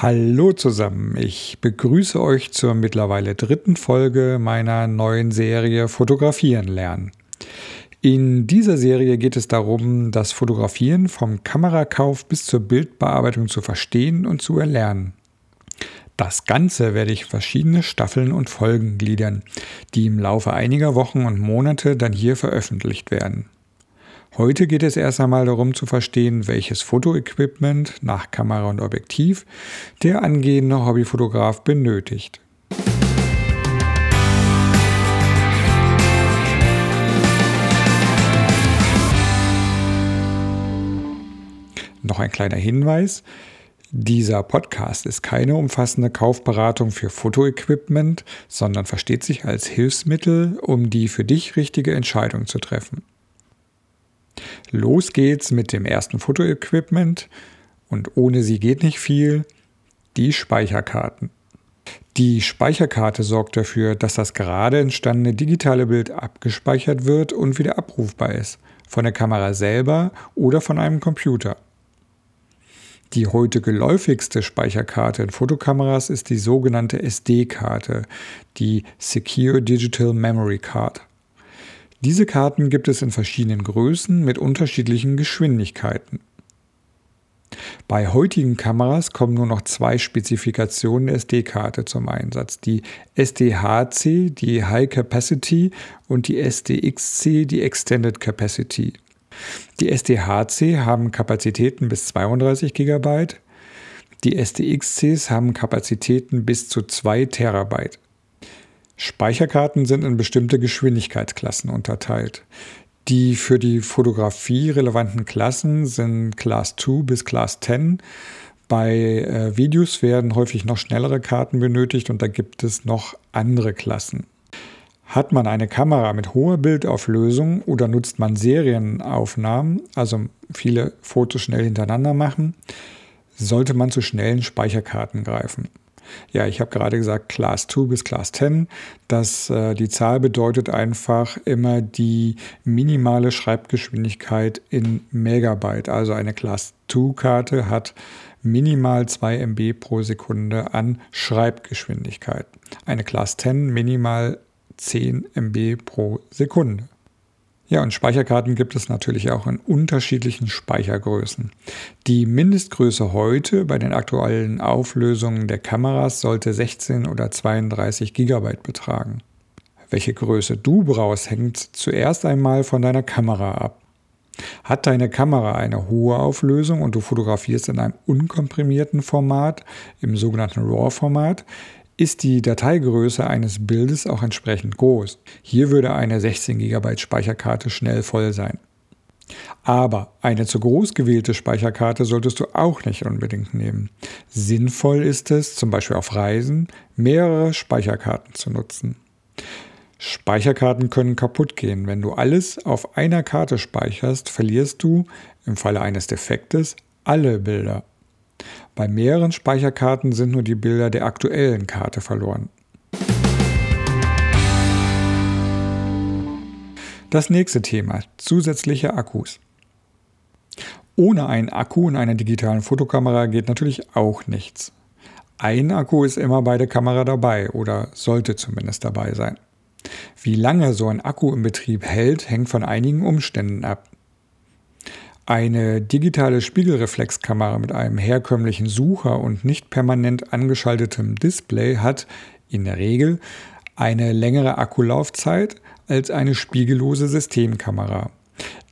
Hallo zusammen, ich begrüße euch zur mittlerweile dritten Folge meiner neuen Serie Fotografieren lernen. In dieser Serie geht es darum, das Fotografieren vom Kamerakauf bis zur Bildbearbeitung zu verstehen und zu erlernen. Das Ganze werde ich verschiedene Staffeln und Folgen gliedern, die im Laufe einiger Wochen und Monate dann hier veröffentlicht werden. Heute geht es erst einmal darum zu verstehen, welches Fotoequipment nach Kamera und Objektiv der angehende Hobbyfotograf benötigt. Noch ein kleiner Hinweis. Dieser Podcast ist keine umfassende Kaufberatung für Fotoequipment, sondern versteht sich als Hilfsmittel, um die für dich richtige Entscheidung zu treffen. Los geht's mit dem ersten Fotoequipment und ohne sie geht nicht viel, die Speicherkarten. Die Speicherkarte sorgt dafür, dass das gerade entstandene digitale Bild abgespeichert wird und wieder abrufbar ist, von der Kamera selber oder von einem Computer. Die heute geläufigste Speicherkarte in Fotokameras ist die sogenannte SD-Karte, die Secure Digital Memory Card. Diese Karten gibt es in verschiedenen Größen mit unterschiedlichen Geschwindigkeiten. Bei heutigen Kameras kommen nur noch zwei Spezifikationen der SD-Karte zum Einsatz. Die SDHC, die High Capacity und die SDXC, die Extended Capacity. Die SDHC haben Kapazitäten bis 32 GB, die SDXCs haben Kapazitäten bis zu 2 Terabyte. Speicherkarten sind in bestimmte Geschwindigkeitsklassen unterteilt. Die für die Fotografie relevanten Klassen sind Class 2 bis Class 10. Bei äh, Videos werden häufig noch schnellere Karten benötigt und da gibt es noch andere Klassen. Hat man eine Kamera mit hoher Bildauflösung oder nutzt man Serienaufnahmen, also viele Fotos schnell hintereinander machen, sollte man zu schnellen Speicherkarten greifen. Ja, ich habe gerade gesagt Class 2 bis Class 10. Das, äh, die Zahl bedeutet einfach immer die minimale Schreibgeschwindigkeit in Megabyte. Also eine Class 2 Karte hat minimal 2 MB pro Sekunde an Schreibgeschwindigkeit. Eine Class 10 minimal 10 MB pro Sekunde. Ja, und Speicherkarten gibt es natürlich auch in unterschiedlichen Speichergrößen. Die Mindestgröße heute bei den aktuellen Auflösungen der Kameras sollte 16 oder 32 GB betragen. Welche Größe du brauchst, hängt zuerst einmal von deiner Kamera ab. Hat deine Kamera eine hohe Auflösung und du fotografierst in einem unkomprimierten Format, im sogenannten RAW-Format, ist die Dateigröße eines Bildes auch entsprechend groß. Hier würde eine 16 GB Speicherkarte schnell voll sein. Aber eine zu groß gewählte Speicherkarte solltest du auch nicht unbedingt nehmen. Sinnvoll ist es, zum Beispiel auf Reisen, mehrere Speicherkarten zu nutzen. Speicherkarten können kaputt gehen. Wenn du alles auf einer Karte speicherst, verlierst du im Falle eines Defektes alle Bilder bei mehreren Speicherkarten sind nur die Bilder der aktuellen Karte verloren. Das nächste Thema, zusätzliche Akkus. Ohne einen Akku in einer digitalen Fotokamera geht natürlich auch nichts. Ein Akku ist immer bei der Kamera dabei oder sollte zumindest dabei sein. Wie lange so ein Akku im Betrieb hält, hängt von einigen Umständen ab. Eine digitale Spiegelreflexkamera mit einem herkömmlichen Sucher und nicht permanent angeschaltetem Display hat in der Regel eine längere Akkulaufzeit als eine spiegellose Systemkamera.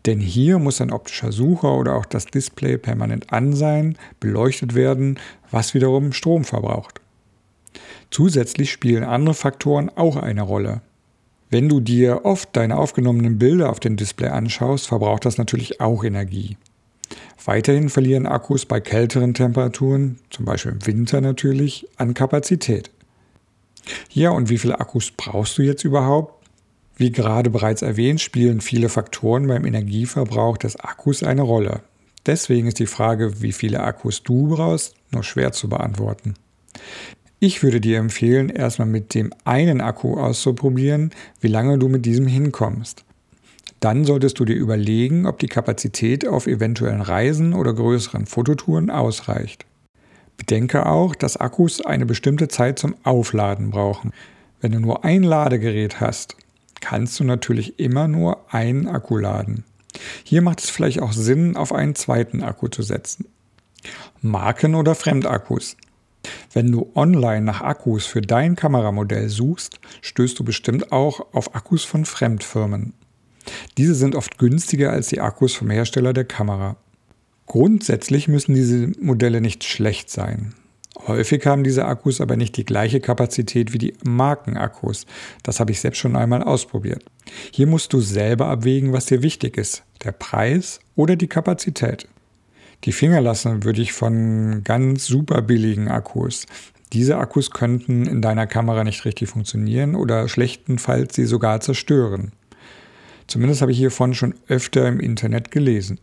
Denn hier muss ein optischer Sucher oder auch das Display permanent an sein, beleuchtet werden, was wiederum Strom verbraucht. Zusätzlich spielen andere Faktoren auch eine Rolle. Wenn du dir oft deine aufgenommenen Bilder auf dem Display anschaust, verbraucht das natürlich auch Energie. Weiterhin verlieren Akkus bei kälteren Temperaturen, zum Beispiel im Winter natürlich, an Kapazität. Ja, und wie viele Akkus brauchst du jetzt überhaupt? Wie gerade bereits erwähnt, spielen viele Faktoren beim Energieverbrauch des Akkus eine Rolle. Deswegen ist die Frage, wie viele Akkus du brauchst, nur schwer zu beantworten. Ich würde dir empfehlen, erstmal mit dem einen Akku auszuprobieren, wie lange du mit diesem hinkommst. Dann solltest du dir überlegen, ob die Kapazität auf eventuellen Reisen oder größeren Fototouren ausreicht. Bedenke auch, dass Akkus eine bestimmte Zeit zum Aufladen brauchen. Wenn du nur ein Ladegerät hast, kannst du natürlich immer nur einen Akku laden. Hier macht es vielleicht auch Sinn, auf einen zweiten Akku zu setzen. Marken- oder Fremdakkus. Wenn du online nach Akkus für dein Kameramodell suchst, stößt du bestimmt auch auf Akkus von Fremdfirmen. Diese sind oft günstiger als die Akkus vom Hersteller der Kamera. Grundsätzlich müssen diese Modelle nicht schlecht sein. Häufig haben diese Akkus aber nicht die gleiche Kapazität wie die Markenakkus. Das habe ich selbst schon einmal ausprobiert. Hier musst du selber abwägen, was dir wichtig ist, der Preis oder die Kapazität. Die Finger lassen würde ich von ganz super billigen Akkus. Diese Akkus könnten in deiner Kamera nicht richtig funktionieren oder schlechtestenfalls sie sogar zerstören. Zumindest habe ich hiervon schon öfter im Internet gelesen.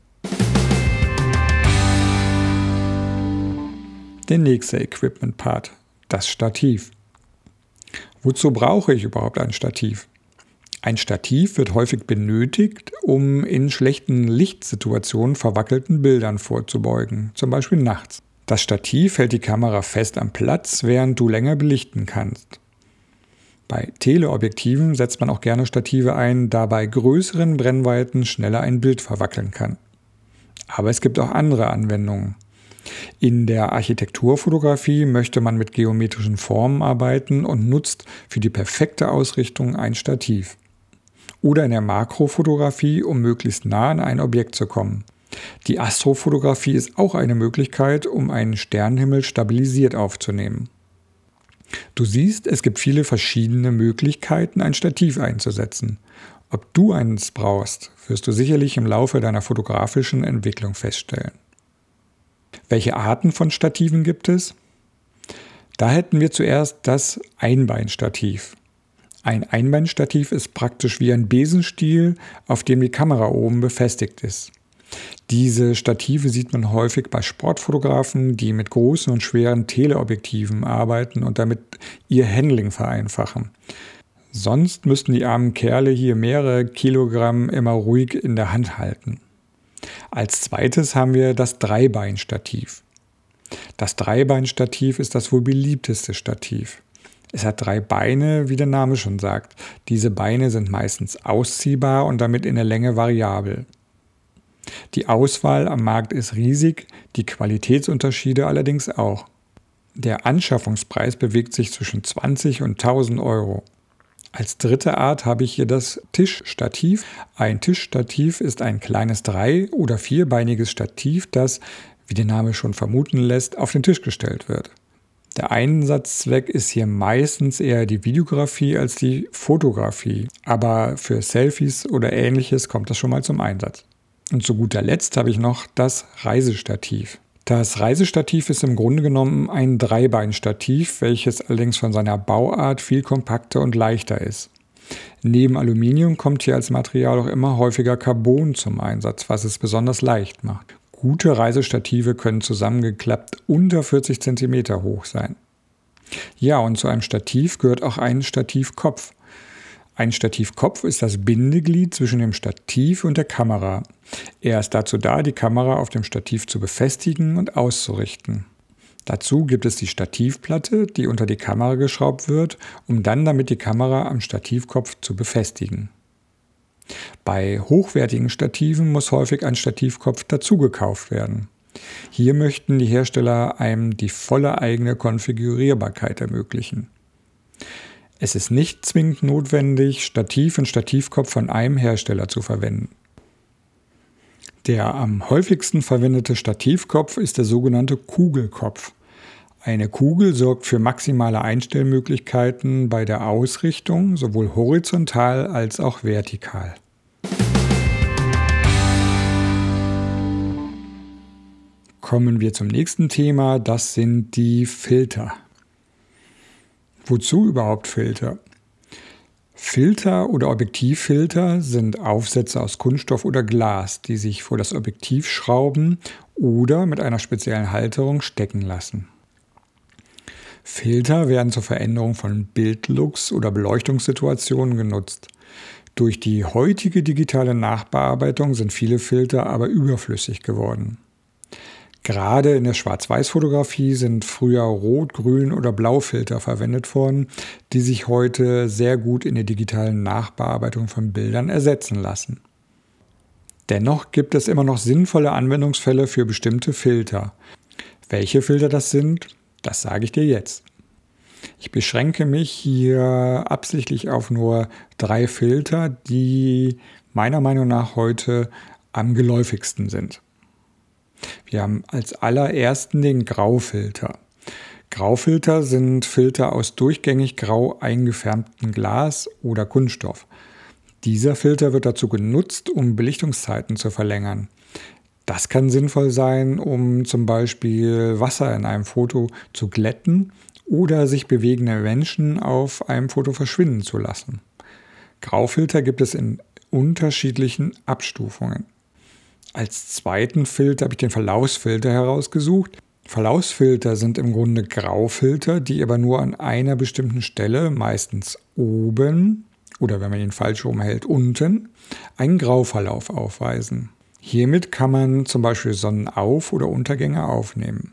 Der nächste Equipment-Part, das Stativ. Wozu brauche ich überhaupt ein Stativ? Ein Stativ wird häufig benötigt, um in schlechten Lichtsituationen verwackelten Bildern vorzubeugen, zum Beispiel nachts. Das Stativ hält die Kamera fest am Platz, während du länger belichten kannst. Bei Teleobjektiven setzt man auch gerne Stative ein, da bei größeren Brennweiten schneller ein Bild verwackeln kann. Aber es gibt auch andere Anwendungen. In der Architekturfotografie möchte man mit geometrischen Formen arbeiten und nutzt für die perfekte Ausrichtung ein Stativ. Oder in der Makrofotografie, um möglichst nah an ein Objekt zu kommen. Die Astrofotografie ist auch eine Möglichkeit, um einen Sternenhimmel stabilisiert aufzunehmen. Du siehst, es gibt viele verschiedene Möglichkeiten, ein Stativ einzusetzen. Ob du eines brauchst, wirst du sicherlich im Laufe deiner fotografischen Entwicklung feststellen. Welche Arten von Stativen gibt es? Da hätten wir zuerst das Einbeinstativ. Ein Einbeinstativ ist praktisch wie ein Besenstiel, auf dem die Kamera oben befestigt ist. Diese Stative sieht man häufig bei Sportfotografen, die mit großen und schweren Teleobjektiven arbeiten und damit ihr Handling vereinfachen. Sonst müssten die armen Kerle hier mehrere Kilogramm immer ruhig in der Hand halten. Als zweites haben wir das Dreibeinstativ. Das Dreibeinstativ ist das wohl beliebteste Stativ. Es hat drei Beine, wie der Name schon sagt. Diese Beine sind meistens ausziehbar und damit in der Länge variabel. Die Auswahl am Markt ist riesig, die Qualitätsunterschiede allerdings auch. Der Anschaffungspreis bewegt sich zwischen 20 und 1000 Euro. Als dritte Art habe ich hier das Tischstativ. Ein Tischstativ ist ein kleines drei- oder vierbeiniges Stativ, das, wie der Name schon vermuten lässt, auf den Tisch gestellt wird. Der Einsatzzweck ist hier meistens eher die Videografie als die Fotografie, aber für Selfies oder ähnliches kommt das schon mal zum Einsatz. Und zu guter Letzt habe ich noch das Reisestativ. Das Reisestativ ist im Grunde genommen ein Dreibeinstativ, welches allerdings von seiner Bauart viel kompakter und leichter ist. Neben Aluminium kommt hier als Material auch immer häufiger Carbon zum Einsatz, was es besonders leicht macht. Gute Reisestative können zusammengeklappt unter 40 cm hoch sein. Ja, und zu einem Stativ gehört auch ein Stativkopf. Ein Stativkopf ist das Bindeglied zwischen dem Stativ und der Kamera. Er ist dazu da, die Kamera auf dem Stativ zu befestigen und auszurichten. Dazu gibt es die Stativplatte, die unter die Kamera geschraubt wird, um dann damit die Kamera am Stativkopf zu befestigen. Bei hochwertigen Stativen muss häufig ein Stativkopf dazugekauft werden. Hier möchten die Hersteller einem die volle eigene Konfigurierbarkeit ermöglichen. Es ist nicht zwingend notwendig, Stativ und Stativkopf von einem Hersteller zu verwenden. Der am häufigsten verwendete Stativkopf ist der sogenannte Kugelkopf. Eine Kugel sorgt für maximale Einstellmöglichkeiten bei der Ausrichtung, sowohl horizontal als auch vertikal. Kommen wir zum nächsten Thema, das sind die Filter. Wozu überhaupt Filter? Filter oder Objektivfilter sind Aufsätze aus Kunststoff oder Glas, die sich vor das Objektiv schrauben oder mit einer speziellen Halterung stecken lassen. Filter werden zur Veränderung von Bildlooks oder Beleuchtungssituationen genutzt. Durch die heutige digitale Nachbearbeitung sind viele Filter aber überflüssig geworden. Gerade in der Schwarz-Weiß-Fotografie sind früher Rot-, Grün- oder Blaufilter verwendet worden, die sich heute sehr gut in der digitalen Nachbearbeitung von Bildern ersetzen lassen. Dennoch gibt es immer noch sinnvolle Anwendungsfälle für bestimmte Filter. Welche Filter das sind, das sage ich dir jetzt. Ich beschränke mich hier absichtlich auf nur drei Filter, die meiner Meinung nach heute am geläufigsten sind. Wir haben als allerersten den Graufilter. Graufilter sind Filter aus durchgängig grau eingefärbtem Glas oder Kunststoff. Dieser Filter wird dazu genutzt, um Belichtungszeiten zu verlängern. Das kann sinnvoll sein, um zum Beispiel Wasser in einem Foto zu glätten oder sich bewegende Menschen auf einem Foto verschwinden zu lassen. Graufilter gibt es in unterschiedlichen Abstufungen. Als zweiten Filter habe ich den Verlaufsfilter herausgesucht. Verlaufsfilter sind im Grunde Graufilter, die aber nur an einer bestimmten Stelle, meistens oben oder wenn man ihn falsch rumhält, unten, einen Grauverlauf aufweisen. Hiermit kann man zum Beispiel Sonnenauf- oder Untergänge aufnehmen.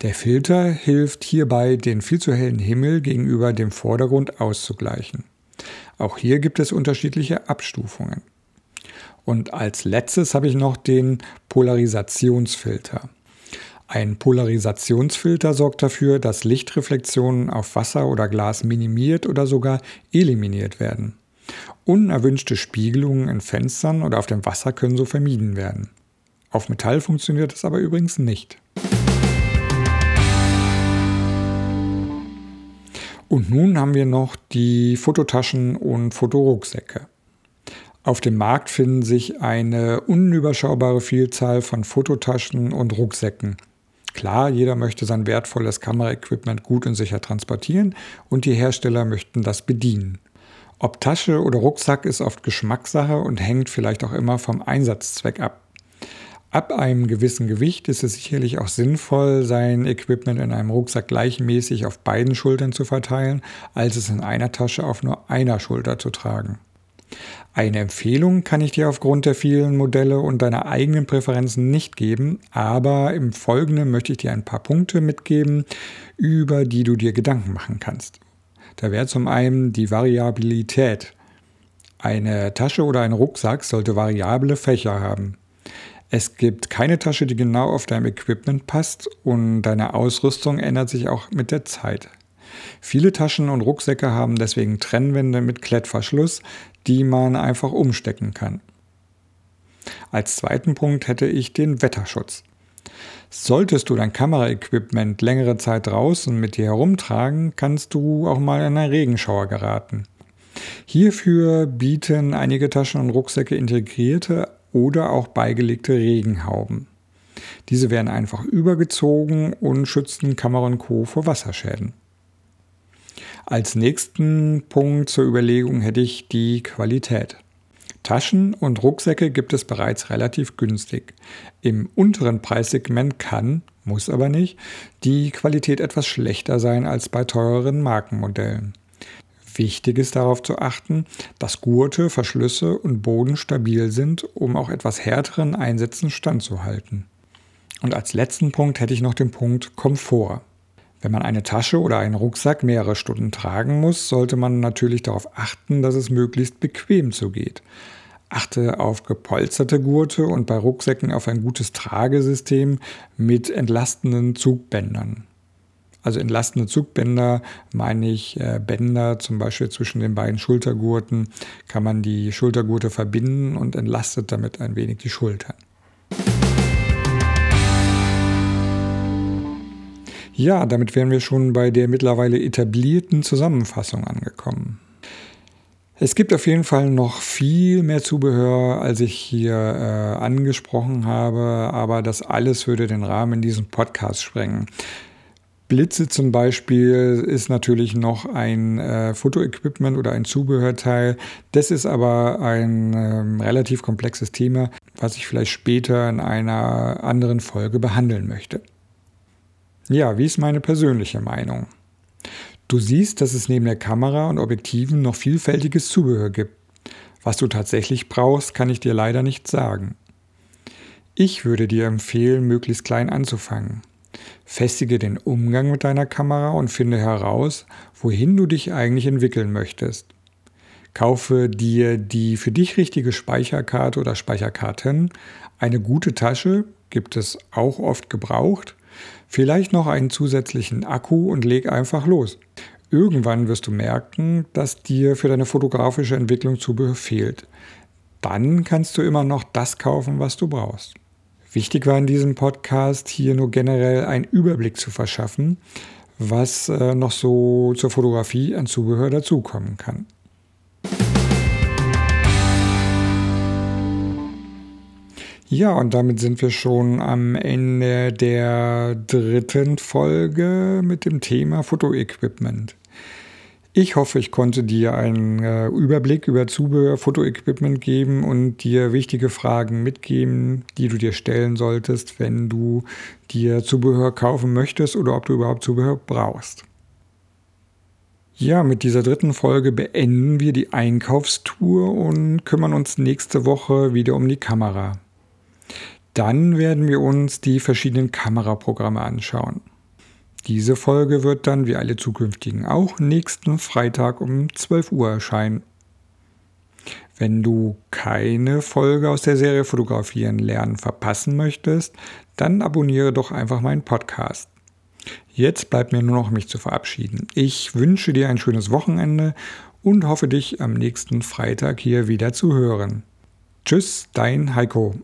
Der Filter hilft hierbei, den viel zu hellen Himmel gegenüber dem Vordergrund auszugleichen. Auch hier gibt es unterschiedliche Abstufungen. Und als letztes habe ich noch den Polarisationsfilter. Ein Polarisationsfilter sorgt dafür, dass Lichtreflexionen auf Wasser oder Glas minimiert oder sogar eliminiert werden. Unerwünschte Spiegelungen in Fenstern oder auf dem Wasser können so vermieden werden. Auf Metall funktioniert das aber übrigens nicht. Und nun haben wir noch die Fototaschen und Fotorucksäcke. Auf dem Markt finden sich eine unüberschaubare Vielzahl von Fototaschen und Rucksäcken. Klar, jeder möchte sein wertvolles Kameraequipment gut und sicher transportieren und die Hersteller möchten das bedienen. Ob Tasche oder Rucksack ist oft Geschmackssache und hängt vielleicht auch immer vom Einsatzzweck ab. Ab einem gewissen Gewicht ist es sicherlich auch sinnvoll, sein Equipment in einem Rucksack gleichmäßig auf beiden Schultern zu verteilen, als es in einer Tasche auf nur einer Schulter zu tragen. Eine Empfehlung kann ich dir aufgrund der vielen Modelle und deiner eigenen Präferenzen nicht geben, aber im Folgenden möchte ich dir ein paar Punkte mitgeben, über die du dir Gedanken machen kannst. Da wäre zum einen die Variabilität. Eine Tasche oder ein Rucksack sollte variable Fächer haben. Es gibt keine Tasche, die genau auf deinem Equipment passt und deine Ausrüstung ändert sich auch mit der Zeit. Viele Taschen und Rucksäcke haben deswegen Trennwände mit Klettverschluss, die man einfach umstecken kann. Als zweiten Punkt hätte ich den Wetterschutz. Solltest du dein Kameraequipment längere Zeit draußen mit dir herumtragen, kannst du auch mal in einen Regenschauer geraten. Hierfür bieten einige Taschen und Rucksäcke integrierte oder auch beigelegte Regenhauben. Diese werden einfach übergezogen und schützen Kamera und Co. vor Wasserschäden. Als nächsten Punkt zur Überlegung hätte ich die Qualität. Taschen und Rucksäcke gibt es bereits relativ günstig. Im unteren Preissegment kann, muss aber nicht, die Qualität etwas schlechter sein als bei teureren Markenmodellen. Wichtig ist darauf zu achten, dass Gurte, Verschlüsse und Boden stabil sind, um auch etwas härteren Einsätzen standzuhalten. Und als letzten Punkt hätte ich noch den Punkt Komfort. Wenn man eine Tasche oder einen Rucksack mehrere Stunden tragen muss, sollte man natürlich darauf achten, dass es möglichst bequem zugeht. Achte auf gepolsterte Gurte und bei Rucksäcken auf ein gutes Tragesystem mit entlastenden Zugbändern. Also entlastende Zugbänder meine ich äh, Bänder zum Beispiel zwischen den beiden Schultergurten, kann man die Schultergurte verbinden und entlastet damit ein wenig die Schultern. Ja, damit wären wir schon bei der mittlerweile etablierten Zusammenfassung angekommen. Es gibt auf jeden Fall noch viel mehr Zubehör, als ich hier äh, angesprochen habe, aber das alles würde den Rahmen in diesem Podcast sprengen. Blitze zum Beispiel ist natürlich noch ein äh, Fotoequipment oder ein Zubehörteil. Das ist aber ein ähm, relativ komplexes Thema, was ich vielleicht später in einer anderen Folge behandeln möchte. Ja, wie ist meine persönliche Meinung? Du siehst, dass es neben der Kamera und Objektiven noch vielfältiges Zubehör gibt. Was du tatsächlich brauchst, kann ich dir leider nicht sagen. Ich würde dir empfehlen, möglichst klein anzufangen. Festige den Umgang mit deiner Kamera und finde heraus, wohin du dich eigentlich entwickeln möchtest. Kaufe dir die für dich richtige Speicherkarte oder Speicherkarten, eine gute Tasche, gibt es auch oft gebraucht, vielleicht noch einen zusätzlichen Akku und leg einfach los. Irgendwann wirst du merken, dass dir für deine fotografische Entwicklung Zubehör fehlt. Dann kannst du immer noch das kaufen, was du brauchst. Wichtig war in diesem Podcast hier nur generell einen Überblick zu verschaffen, was äh, noch so zur Fotografie an Zubehör dazukommen kann. Ja, und damit sind wir schon am Ende der dritten Folge mit dem Thema Fotoequipment. Ich hoffe, ich konnte dir einen äh, Überblick über Zubehör, Fotoequipment geben und dir wichtige Fragen mitgeben, die du dir stellen solltest, wenn du dir Zubehör kaufen möchtest oder ob du überhaupt Zubehör brauchst. Ja, mit dieser dritten Folge beenden wir die Einkaufstour und kümmern uns nächste Woche wieder um die Kamera. Dann werden wir uns die verschiedenen Kameraprogramme anschauen. Diese Folge wird dann, wie alle zukünftigen auch, nächsten Freitag um 12 Uhr erscheinen. Wenn du keine Folge aus der Serie Fotografieren lernen verpassen möchtest, dann abonniere doch einfach meinen Podcast. Jetzt bleibt mir nur noch mich zu verabschieden. Ich wünsche dir ein schönes Wochenende und hoffe dich am nächsten Freitag hier wieder zu hören. Tschüss, dein Heiko.